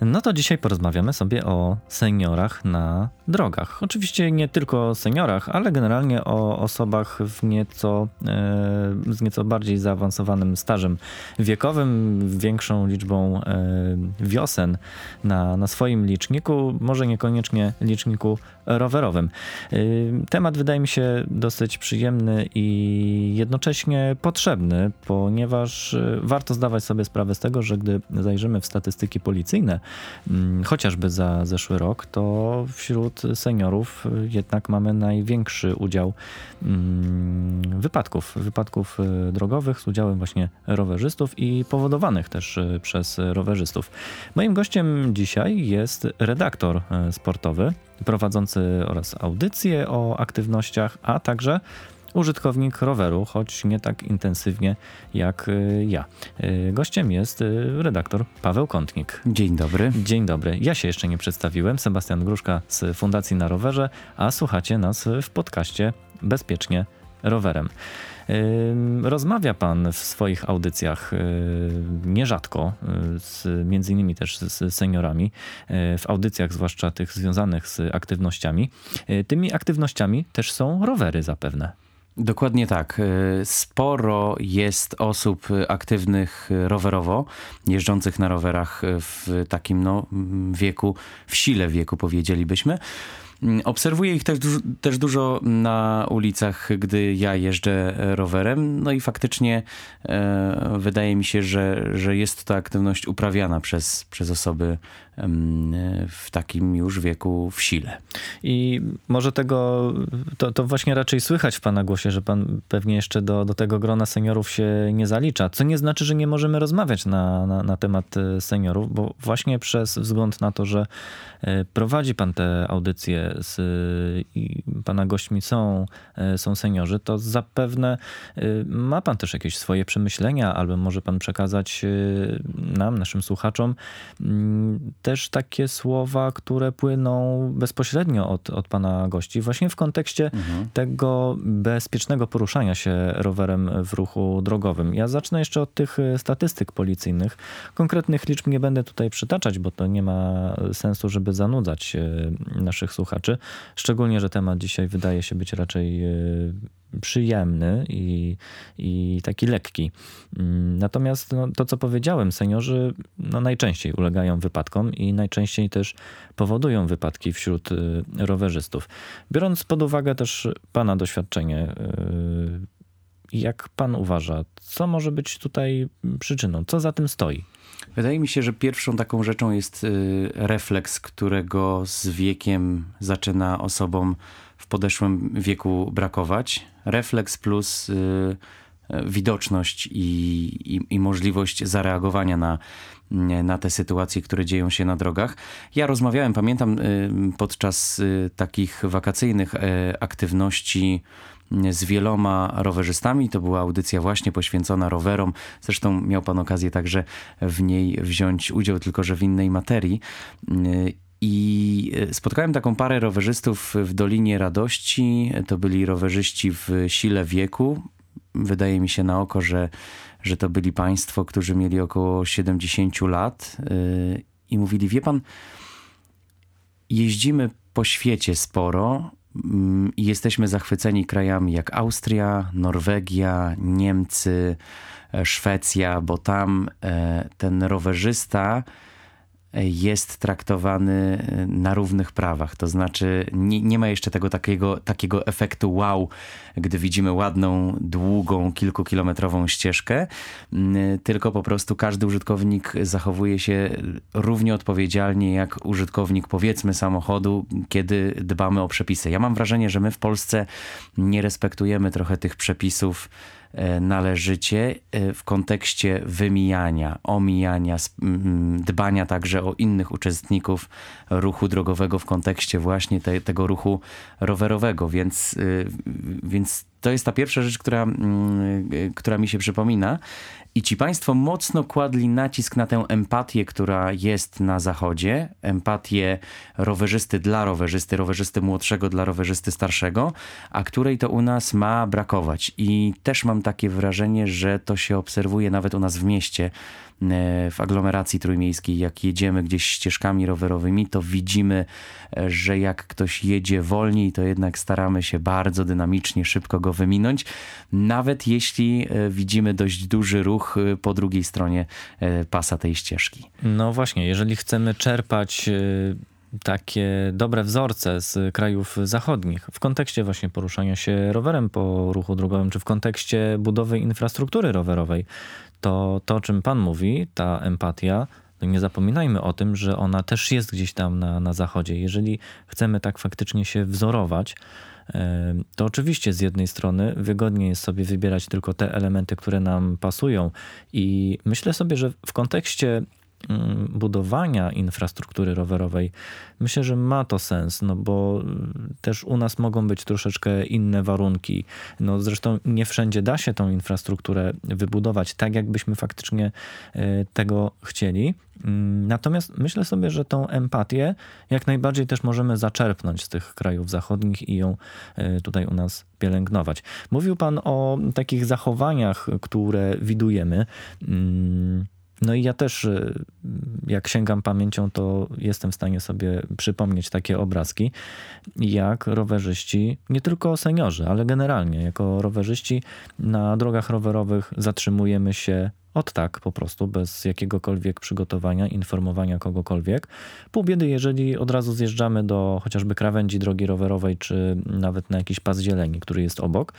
No to dzisiaj porozmawiamy sobie o seniorach na drogach. Oczywiście nie tylko o seniorach, ale generalnie o osobach w nieco, e, z nieco bardziej zaawansowanym stażem wiekowym, większą liczbą e, wiosen na, na swoim liczniku, może niekoniecznie liczniku rowerowym. E, temat wydaje mi się dosyć przyjemny i jednocześnie potrzebny, ponieważ warto zdawać sobie sprawę z tego, że gdy zajrzymy w statystyki policyjne, chociażby za zeszły rok, to wśród seniorów jednak mamy największy udział mm, wypadków, wypadków e, drogowych z udziałem właśnie rowerzystów i powodowanych też e, przez rowerzystów. Moim gościem dzisiaj jest redaktor e, sportowy prowadzący oraz audycje o aktywnościach, a także użytkownik roweru, choć nie tak intensywnie jak y, ja. Y, gościem jest y, redaktor Paweł Kątnik. Dzień dobry. Dzień dobry. Ja się jeszcze nie przedstawiłem. Sebastian Gruszka z Fundacji na Rowerze, a słuchacie nas w podcaście Bezpiecznie Rowerem. Rozmawia Pan w swoich audycjach nierzadko, z, między innymi też z seniorami, w audycjach zwłaszcza tych związanych z aktywnościami. Tymi aktywnościami też są rowery zapewne. Dokładnie tak. E, sporo jest osób aktywnych rowerowo, jeżdżących na rowerach w takim no, wieku, w sile wieku powiedzielibyśmy. Obserwuję ich też, też dużo na ulicach, gdy ja jeżdżę rowerem. No i faktycznie e, wydaje mi się, że, że jest to aktywność uprawiana przez, przez osoby w takim już wieku w sile. I może tego, to, to właśnie raczej słychać w pana głosie, że pan pewnie jeszcze do, do tego grona seniorów się nie zalicza, co nie znaczy, że nie możemy rozmawiać na, na, na temat e, seniorów, bo właśnie przez wzgląd na to, że e, prowadzi pan te audycje z, i pana gośćmi są, e, są seniorzy, to zapewne ma pan też jakieś swoje przemyślenia, albo może pan przekazać nam, naszym słuchaczom, też takie słowa, które płyną bezpośrednio od, od pana gości, właśnie w kontekście mhm. tego bezpiecznego poruszania się rowerem w ruchu drogowym. Ja zacznę jeszcze od tych e, statystyk policyjnych. Konkretnych liczb nie będę tutaj przytaczać, bo to nie ma sensu, żeby zanudzać e, naszych słuchaczy. Szczególnie, że temat dzisiaj wydaje się być raczej e, przyjemny i, i taki lekki. Mm, natomiast no, to, co powiedziałem, seniorzy no, najczęściej ulegają wypadkom i najczęściej też powodują wypadki wśród y, rowerzystów. Biorąc pod uwagę też Pana doświadczenie, y, jak Pan uważa, co może być tutaj przyczyną? Co za tym stoi? Wydaje mi się, że pierwszą taką rzeczą jest y, refleks, którego z wiekiem zaczyna osobom w podeszłym wieku brakować. Refleks plus y, widoczność i, i, i, możliwość zareagowania na, na te sytuacje, które dzieją się na drogach. Ja rozmawiałem, pamiętam, y, podczas y, takich wakacyjnych aktywności z wieloma rowerzystami. To była audycja właśnie poświęcona rowerom. Zresztą miał pan okazję także w niej wziąć udział, tylko że w innej materii. I e, spotkałem taką parę rowerzystów w Dolinie Radości. To byli rowerzyści w sile wieku. Wydaje mi się na oko, że, że to byli państwo, którzy mieli około 70 lat e, i mówili: Wie pan, jeździmy po świecie sporo mm, i jesteśmy zachwyceni krajami jak Austria, Norwegia, Niemcy, e, Szwecja, bo tam ten rowerzysta jest traktowany e, na równych prawach. To znaczy nie, nie, ma jeszcze tego takiego, takiego efektu wow, gdy widzimy ładną, długą, kilkukilometrową ścieżkę, tylko po prostu każdy użytkownik zachowuje się równie odpowiedzialnie jak użytkownik powiedzmy samochodu, kiedy dbamy o przepisy. Ja mam wrażenie, że my w Polsce nie respektujemy trochę tych przepisów należycie e, w kontekście wymijania, omijania, dbania także o innych uczestników ruchu drogowego w kontekście właśnie te, tego ruchu rowerowego, więc, e, więc to jest ta pierwsza rzecz, która, mm, która mi się przypomina. I ci państwo mocno kładli nacisk na tę empatię, która jest na zachodzie. Empatię rowerzysty dla rowerzysty, rowerzysty młodszego dla rowerzysty starszego, a której to u nas ma brakować. I też mam takie wrażenie, że to się obserwuje nawet u nas w mieście w aglomeracji trójmiejskiej, jak jedziemy gdzieś ścieżkami rowerowymi, to widzimy, e, że jak ktoś jedzie wolniej, to jednak staramy się bardzo dynamicznie, szybko go wyminąć, nawet jeśli e, widzimy dość duży ruch po drugiej stronie pasa tej ścieżki. No właśnie, jeżeli chcemy czerpać takie dobre wzorce z krajów zachodnich w kontekście właśnie poruszania się rowerem po ruchu drogowym, czy w kontekście budowy infrastruktury rowerowej, to to, o czym Pan mówi, ta empatia, nie zapominajmy o tym, że ona też jest gdzieś tam na, na zachodzie. Jeżeli chcemy tak faktycznie się wzorować, to oczywiście z jednej strony wygodniej jest sobie wybierać tylko te elementy, które nam pasują. I myślę sobie, że w kontekście budowania infrastruktury rowerowej, myślę, że ma to sens, no bo mm, też u nas mogą być troszeczkę inne warunki. No zresztą nie wszędzie da się tą infrastrukturę wybudować tak, jakbyśmy faktycznie e, tego chcieli. Mm, natomiast myślę sobie, że tą empatię jak najbardziej też możemy zaczerpnąć z tych krajów zachodnich i ją e, tutaj u nas pielęgnować. Mówił Pan o takich zachowaniach, które widujemy. No i ja też, y, jak sięgam pamięcią, to jestem w stanie sobie przypomnieć takie obrazki, jak rowerzyści, nie tylko seniorzy, ale generalnie, jako rowerzyści na drogach rowerowych zatrzymujemy się od tak po prostu, bez jakiegokolwiek przygotowania, informowania kogokolwiek. Pół biedy, jeżeli od razu zjeżdżamy do chociażby krawędzi drogi rowerowej, czy nawet na jakiś pas zieleni, który jest obok.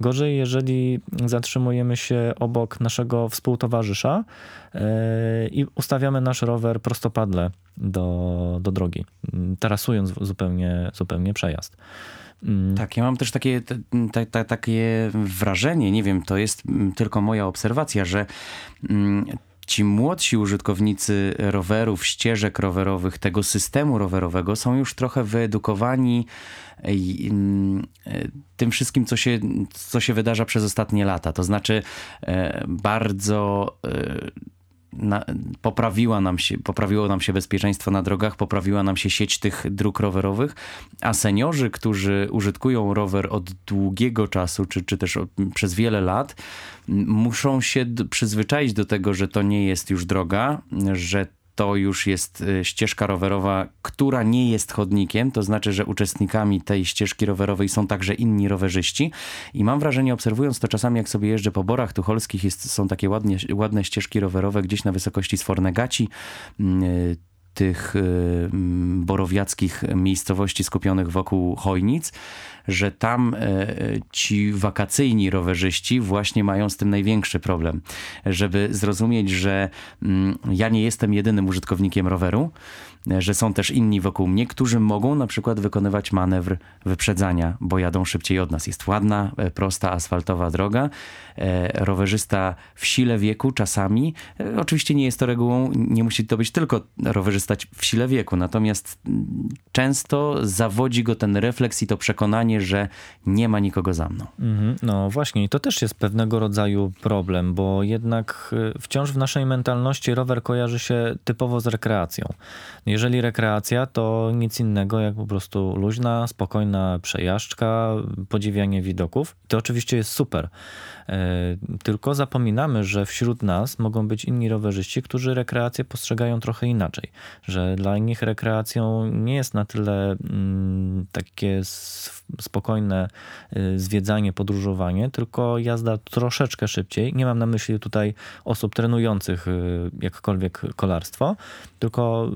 Gorzej, jeżeli zatrzymujemy się obok naszego współtowarzysza yy, i ustawiamy nasz rower prostopadle do, do drogi, tarasując zupełnie, zupełnie przejazd. Mm. Tak, ja mam też takie, te, te, takie wrażenie, nie wiem, to jest tylko moja obserwacja, że mm, ci młodsi użytkownicy rowerów, ścieżek rowerowych, tego systemu rowerowego są już trochę wyedukowani mm, tym wszystkim, co się, co się wydarza przez ostatnie lata. To znaczy e, bardzo e, na, poprawiła nam się, poprawiło nam się bezpieczeństwo na drogach, poprawiła nam się sieć tych dróg rowerowych, a seniorzy, którzy użytkują rower od długiego czasu, czy, czy też od, przez wiele lat, muszą się przyzwyczaić do tego, że to nie jest już droga, że to już jest y, ścieżka rowerowa, która nie jest chodnikiem, to znaczy, że uczestnikami tej ścieżki rowerowej są także inni rowerzyści. I mam wrażenie, obserwując to czasami, jak sobie jeżdżę po borach tucholskich, jest, są takie ładnie, ładne ścieżki rowerowe gdzieś na wysokości Sfornegaci, mm, y, tych y, borowiackich miejscowości skupionych wokół Chojnic, że tam e, ci wakacyjni rowerzyści właśnie mają z tym największy problem. Żeby zrozumieć, że ja nie jestem jedynym użytkownikiem roweru, że są też inni wokół mnie, którzy mogą na przykład wykonywać manewr wyprzedzania, bo jadą szybciej od nas. Jest ładna, e, prosta, asfaltowa droga. E, rowerzysta w sile wieku czasami, e, oczywiście nie jest to regułą, nie musi to być tylko rowerzysta w sile wieku, natomiast często zawodzi go ten refleks i to przekonanie, że nie ma nikogo za mną. Mhm. No właśnie, i to też jest pewnego rodzaju problem, bo jednak wciąż w naszej mentalności rower kojarzy się typowo z rekreacją. Jeżeli rekreacja, to nic innego jak po prostu luźna, spokojna przejażdżka, podziwianie widoków. To oczywiście jest super. E, tylko zapominamy, że wśród nas mogą być inni rowerzyści, którzy rekreację postrzegają trochę inaczej. Że dla nich rekreacją nie jest na tyle mm, takie spokojne y, zwiedzanie, podróżowanie, tylko jazda troszeczkę szybciej. Nie mam na myśli tutaj osób trenujących y, jakkolwiek kolarstwo, tylko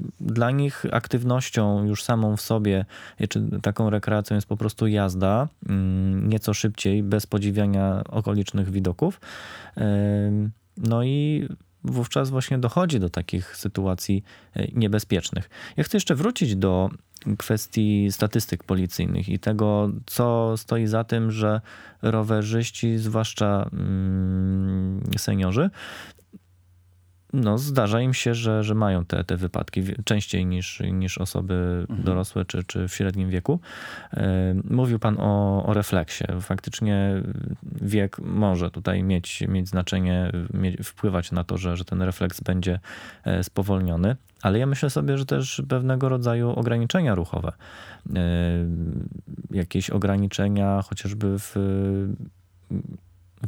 y, dla nich aktywnością już samą w sobie, czy taką rekreacją jest po prostu jazda mm, nieco szybciej, bez podziwiania okolicznych widoków. No i wówczas właśnie dochodzi do takich sytuacji niebezpiecznych. Ja chcę jeszcze wrócić do kwestii statystyk policyjnych i tego, co stoi za tym, że rowerzyści, zwłaszcza mm, seniorzy, no, zdarza im się, że, że mają te, te wypadki częściej niż, niż osoby mhm. dorosłe czy, czy w średnim wieku. Mówił pan o, o refleksie. Faktycznie wiek może tutaj mieć, mieć znaczenie, mieć, wpływać na to, że, że ten refleks będzie spowolniony. Ale ja myślę sobie, że też pewnego rodzaju ograniczenia ruchowe, jakieś ograniczenia chociażby w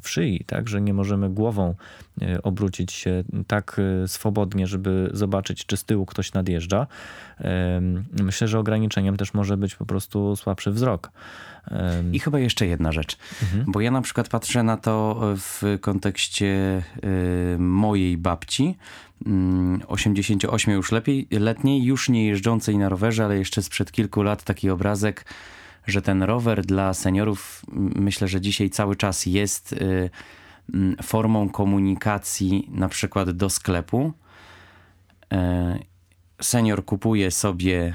w szyi, tak, że nie możemy głową e, obrócić się tak e, swobodnie, żeby zobaczyć, czy z tyłu ktoś nadjeżdża. Myślę, że ograniczeniem też może być po prostu słabszy wzrok. I chyba jeszcze jedna rzecz, mhm. bo ja na przykład patrzę na to w kontekście e, mojej babci, 88 mm, już lepiej, letniej, już nie jeżdżącej na rowerze, ale jeszcze sprzed kilku lat taki obrazek że ten rower dla seniorów myślę, że dzisiaj cały czas jest y, formą komunikacji na przykład do sklepu. E, senior kupuje sobie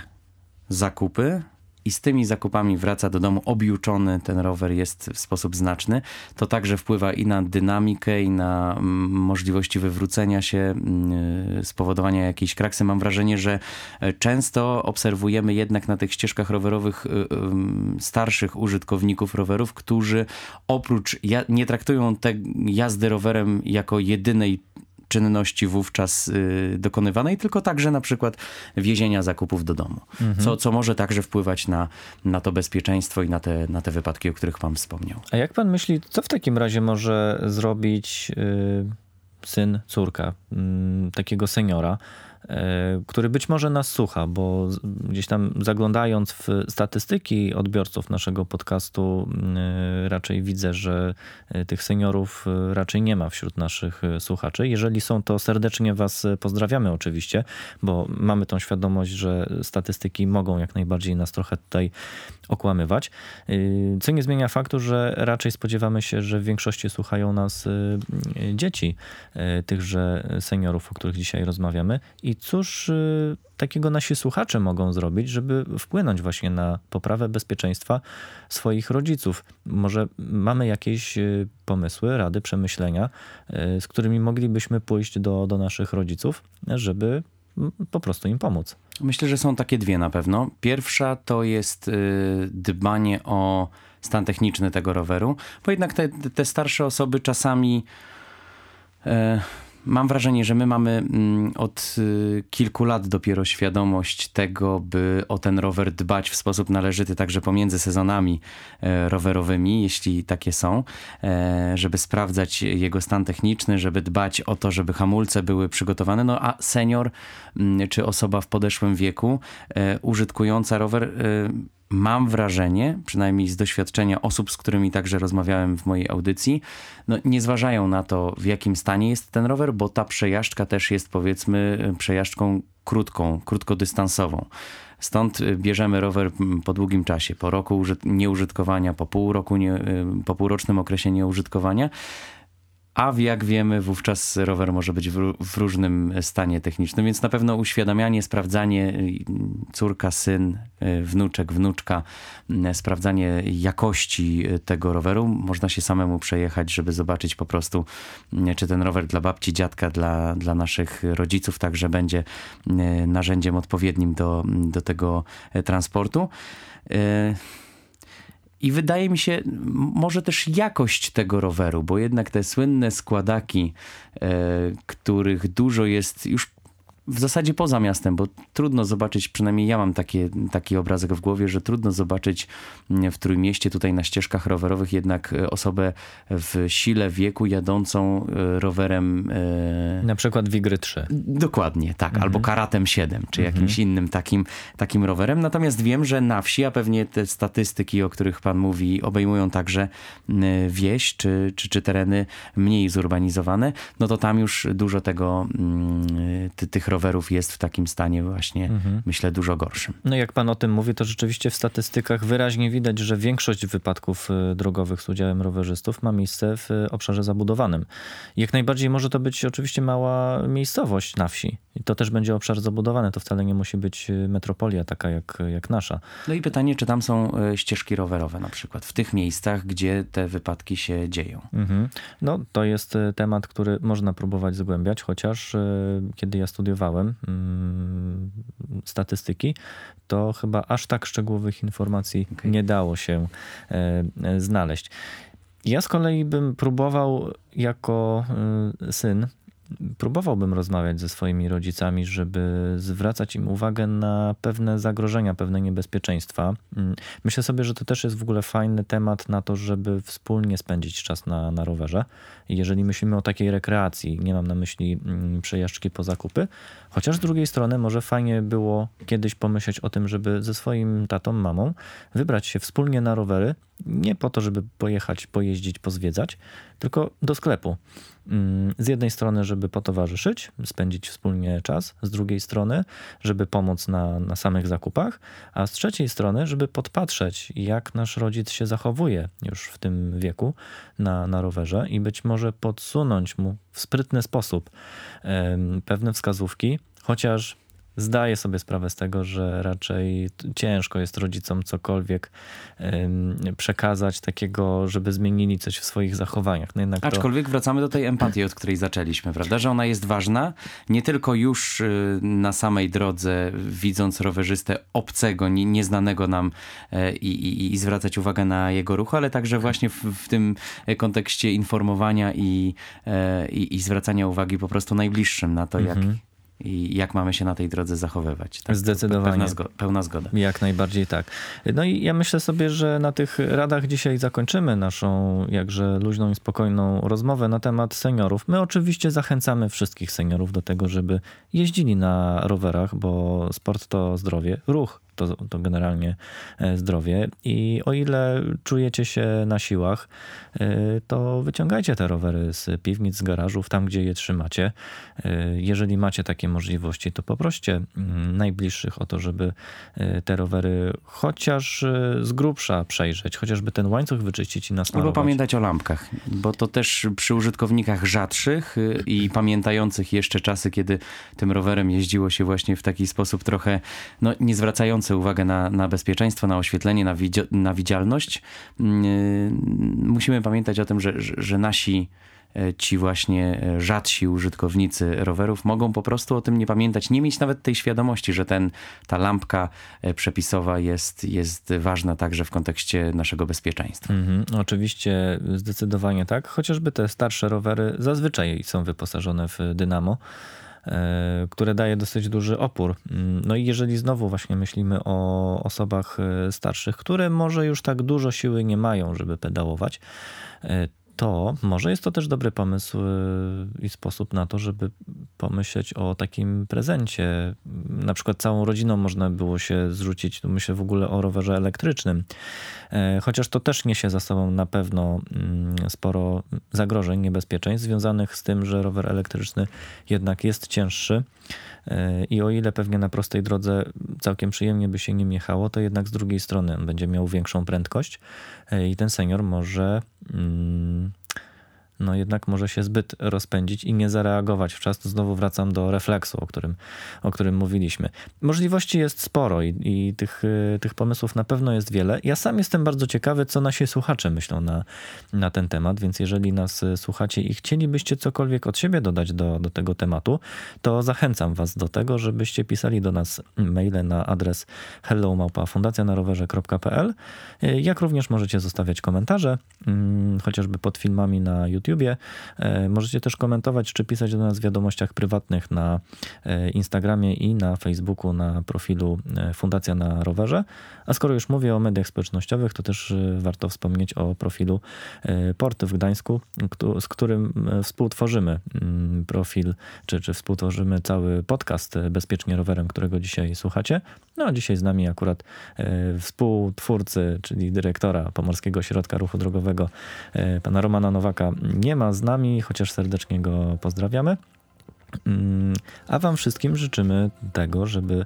zakupy, i z tymi zakupami wraca do domu objuczony, ten rower jest w sposób znaczny, to także wpływa i na dynamikę, i na mm, możliwości wywrócenia się, mm, spowodowania jakiejś kraksy. Mam wrażenie, że e, często obserwujemy jednak na tych ścieżkach rowerowych y, starszych użytkowników rowerów, którzy oprócz, nie traktują te jazdy rowerem jako jedynej czynności wówczas y, dokonywanej, tylko także na przykład wiezienia zakupów do domu, mhm. co, co może także wpływać na, na to bezpieczeństwo i na te, na te wypadki, o których pan wspomniał. A jak pan myśli, co w takim razie może zrobić y, syn, córka y, takiego seniora, który być może nas słucha, bo gdzieś tam zaglądając w statystyki odbiorców naszego podcastu, e, raczej widzę, że e, tych seniorów raczej nie ma wśród naszych słuchaczy. Jeżeli są, to serdecznie Was pozdrawiamy oczywiście, bo mamy tą świadomość, że statystyki mogą jak najbardziej nas trochę tutaj okłamywać. Co nie zmienia faktu, że raczej spodziewamy się, że w większości słuchają nas dzieci tychże seniorów, o których dzisiaj rozmawiamy i cóż y, takiego nasi słuchacze mogą zrobić, żeby wpłynąć właśnie na poprawę bezpieczeństwa swoich rodziców? Może mamy jakieś y, pomysły, rady, przemyślenia, y, z którymi moglibyśmy pójść do, do naszych rodziców, żeby po prostu im pomóc? Myślę, że są takie dwie na pewno. Pierwsza to jest dbanie o stan techniczny tego roweru, bo jednak te, te starsze osoby czasami. E, Mam wrażenie, że my mamy mm, od y, kilku lat dopiero świadomość tego, by o ten rower dbać w sposób należyty także pomiędzy sezonami e, rowerowymi, jeśli takie są, e, żeby sprawdzać jego stan techniczny, żeby dbać o to, żeby hamulce były przygotowane. No a senior mm, czy osoba w podeszłym wieku e, użytkująca rower mam wrażenie, przynajmniej z doświadczenia osób, z którymi także rozmawiałem w mojej audycji, no nie zważają na to, w jakim stanie jest ten rower, bo ta przejażdżka też jest powiedzmy przejażdżką krótką, krótkodystansową. Stąd bierzemy rower po długim czasie, po roku nieużytkowania, po pół roku, nie, po półrocznym okresie nieużytkowania a jak wiemy, wówczas rower może być w, w, różnym stanie technicznym, więc na pewno uświadamianie, sprawdzanie y, córka, syn, y, wnuczek, wnuczka, y, sprawdzanie jakości tego roweru. Można się samemu przejechać, żeby zobaczyć po prostu, czy ten rower dla babci, dziadka, dla, dla naszych rodziców także będzie narzędziem odpowiednim do, do tego transportu. I wydaje mi się, może też jakość tego roweru, bo jednak te słynne składaki, e, których dużo jest już w zasadzie poza miastem, bo trudno zobaczyć, przynajmniej ja mam takie, taki obrazek w głowie, że trudno zobaczyć w Trójmieście tutaj na ścieżkach rowerowych jednak e, osobę w sile wieku jadącą e, rowerem. E... Na przykład Wigry 3. Dokładnie, tak. Mhm. Albo Karatem 7, czy mhm. jakimś innym takim, takim rowerem. Natomiast wiem, że na wsi, a pewnie te statystyki, o których pan mówi, obejmują także wieś, czy, czy, czy tereny mniej zurbanizowane, no to tam już dużo tego, tych rowerów rowerów jest w takim stanie właśnie, mhm. myślę, dużo gorszym. No jak pan o tym mówi, to rzeczywiście w statystykach wyraźnie widać, że większość wypadków y, drogowych z udziałem rowerzystów ma miejsce w obszarze zabudowanym. Jak najbardziej może to być oczywiście mała miejscowość na wsi. I to też będzie obszar zabudowany. To wcale nie musi być y, metropolia taka jak, jak nasza. No i pytanie, czy tam są y, ścieżki rowerowe na przykład, w tych miejscach, gdzie te wypadki się dzieją. Mhm. No to jest temat, który można próbować zgłębiać, chociaż kiedy ja studiowałem mm, statystyki, to chyba aż tak szczegółowych informacji okay. nie dało się e, znaleźć. Ja z kolei bym próbował jako e, syn próbowałbym rozmawiać ze swoimi rodzicami, żeby zwracać im uwagę na pewne zagrożenia, pewne niebezpieczeństwa. Mm, myślę sobie, że to też jest w ogóle fajny temat na to, żeby wspólnie spędzić czas na, na rowerze. Jeżeli myślimy o takiej rekreacji, nie mam na myśli mm, przejażdżki po zakupy, chociaż z drugiej strony może fajnie było kiedyś pomyśleć o tym, żeby ze swoim tatą, mamą wybrać się wspólnie na rowery, nie po to, żeby pojechać, pojeździć, pozwiedzać, tylko do sklepu. Mm, z jednej strony, żeby potowarzyszyć, spędzić wspólnie czas, z drugiej strony, żeby pomóc na, na samych zakupach, a z trzeciej strony, żeby podpatrzeć, jak nasz rodzic się zachowuje już w tym wieku na, na rowerze i być może podsunąć mu w sprytny sposób pewne wskazówki, chociaż zdaję sobie sprawę z tego, że raczej ciężko jest rodzicom cokolwiek przekazać takiego, żeby zmienili coś w swoich zachowaniach. No Aczkolwiek to... wracamy do tej empatii, od której zaczęliśmy, prawda? Że ona jest ważna, nie tylko już y, na samej drodze, widząc rowerzystę obcego, nieznanego nam e, i, i, i zwracać uwagę na jego ruch, ale także właśnie w, w tym kontekście informowania i, e, i, i zwracania uwagi po prostu najbliższym na to, jak, mhm i jak mamy się na tej drodze zachowywać. Tak? Zdecydowanie. Pełna, zgo pełna zgoda. Jak najbardziej tak. No i ja myślę sobie, że na tych radach dzisiaj zakończymy naszą jakże luźną i spokojną rozmowę na temat seniorów. My oczywiście zachęcamy wszystkich seniorów do tego, żeby jeździli na rowerach, bo sport to zdrowie, ruch to, to generalnie e, zdrowie. I o ile czujecie się na siłach, e, to wyciągajcie te rowery z piwnic, z garażów, tam gdzie je trzymacie. E, jeżeli macie takie możliwości, to poproście mm, najbliższych o to, żeby te rowery chociaż z grubsza przejrzeć, chociażby ten łańcuch wyczyścić i nasmarować. Albo pamiętać o lampkach, bo to też przy użytkownikach rzadszych i pamiętających jeszcze czasy, kiedy tym rowerem jeździło się właśnie w taki sposób trochę no, nie zwracający zwracające uwagę na, na bezpieczeństwo, na oświetlenie, na, na widzialność, mm, y, musimy pamiętać o tym, że, że, nasi e, ci właśnie e, rzadsi użytkownicy rowerów mogą po prostu o tym nie pamiętać, nie mieć nawet tej świadomości, że ten, ta lampka e, przepisowa jest, jest ważna także w kontekście naszego bezpieczeństwa. Mhm, oczywiście zdecydowanie tak, chociażby te starsze rowery zazwyczaj są wyposażone w dynamo. E, które daje dosyć duży opór. Mm, no i jeżeli znowu właśnie myślimy o osobach e, starszych, które może już tak dużo siły nie mają, żeby pedałować, e, to może jest to też dobry pomysł i sposób na to, żeby pomyśleć o takim prezencie. Na przykład całą rodziną można było się zrzucić, tu myślę w ogóle o rowerze elektrycznym. E, chociaż to też niesie za sobą na pewno mm, sporo zagrożeń, niebezpieczeństw związanych z tym, że rower elektryczny jednak jest cięższy. E, I o ile pewnie na prostej drodze całkiem przyjemnie by się nim jechało, to jednak z drugiej strony on będzie miał większą prędkość e, i ten senior może mm, no jednak może się zbyt rozpędzić i nie zareagować w czas. Znowu wracam do refleksu, o którym, o którym mówiliśmy. Możliwości jest sporo i, i tych, y, tych pomysłów na pewno jest wiele. Ja sam jestem bardzo ciekawy, co nasi słuchacze myślą na, na ten temat, więc jeżeli nas y, słuchacie i chcielibyście cokolwiek od siebie dodać do, do tego tematu, to zachęcam was do tego, żebyście pisali do nas maile na adres hellomałpa.fundacjanarowerze.pl jak również możecie zostawiać komentarze, mm, chociażby pod filmami na YouTube YouTubie. E, możecie też komentować czy pisać do nas w wiadomościach prywatnych na e, Instagramie i na Facebooku na profilu e, Fundacja na Rowerze. A skoro już mówię o mediach społecznościowych, to też warto wspomnieć o profilu Porty w Gdańsku, z którym współtworzymy mm, profil, czy, czy współtworzymy cały podcast Bezpiecznie Rowerem, którego dzisiaj słuchacie. No a dzisiaj z nami akurat współtwórcy, czyli dyrektora Pomorskiego Ośrodka Ruchu Drogowego, pana Romana Nowaka nie ma z nami, chociaż serdecznie go pozdrawiamy. Mm, a Wam wszystkim życzymy tego, żeby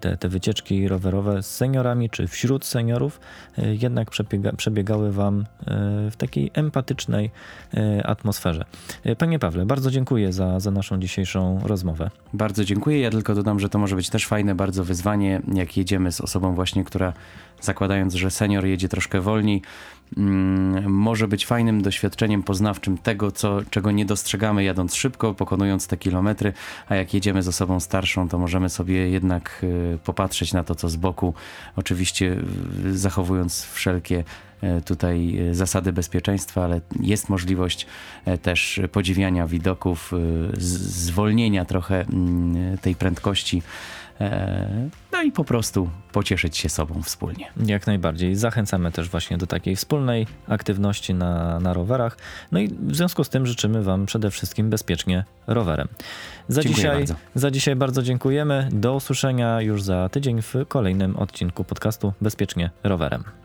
te, te wycieczki rowerowe z seniorami czy wśród seniorów e, jednak przebiega, przebiegały Wam e, w takiej empatycznej e, atmosferze. Panie Pawle, bardzo dziękuję za, za naszą dzisiejszą rozmowę. Bardzo dziękuję. Ja tylko dodam, że to może być też fajne bardzo wyzwanie, jak jedziemy z osobą właśnie, która zakładając, że senior jedzie troszkę wolniej, może być fajnym doświadczeniem poznawczym tego, co, czego nie dostrzegamy jadąc szybko, pokonując te kilometry, a jak jedziemy z osobą starszą, to możemy sobie jednak y, popatrzeć na to, co z boku, oczywiście y, zachowując wszelkie y, tutaj zasady bezpieczeństwa, ale jest możliwość też podziwiania widoków, zwolnienia trochę mm, tej prędkości no i po prostu pocieszyć się sobą wspólnie. Jak najbardziej. Zachęcamy też właśnie do takiej wspólnej aktywności na, na rowerach. No i w związku z tym życzymy Wam przede wszystkim bezpiecznie rowerem. Za dzisiaj, bardzo. za dzisiaj bardzo dziękujemy. Do usłyszenia już za tydzień w kolejnym odcinku podcastu Bezpiecznie rowerem.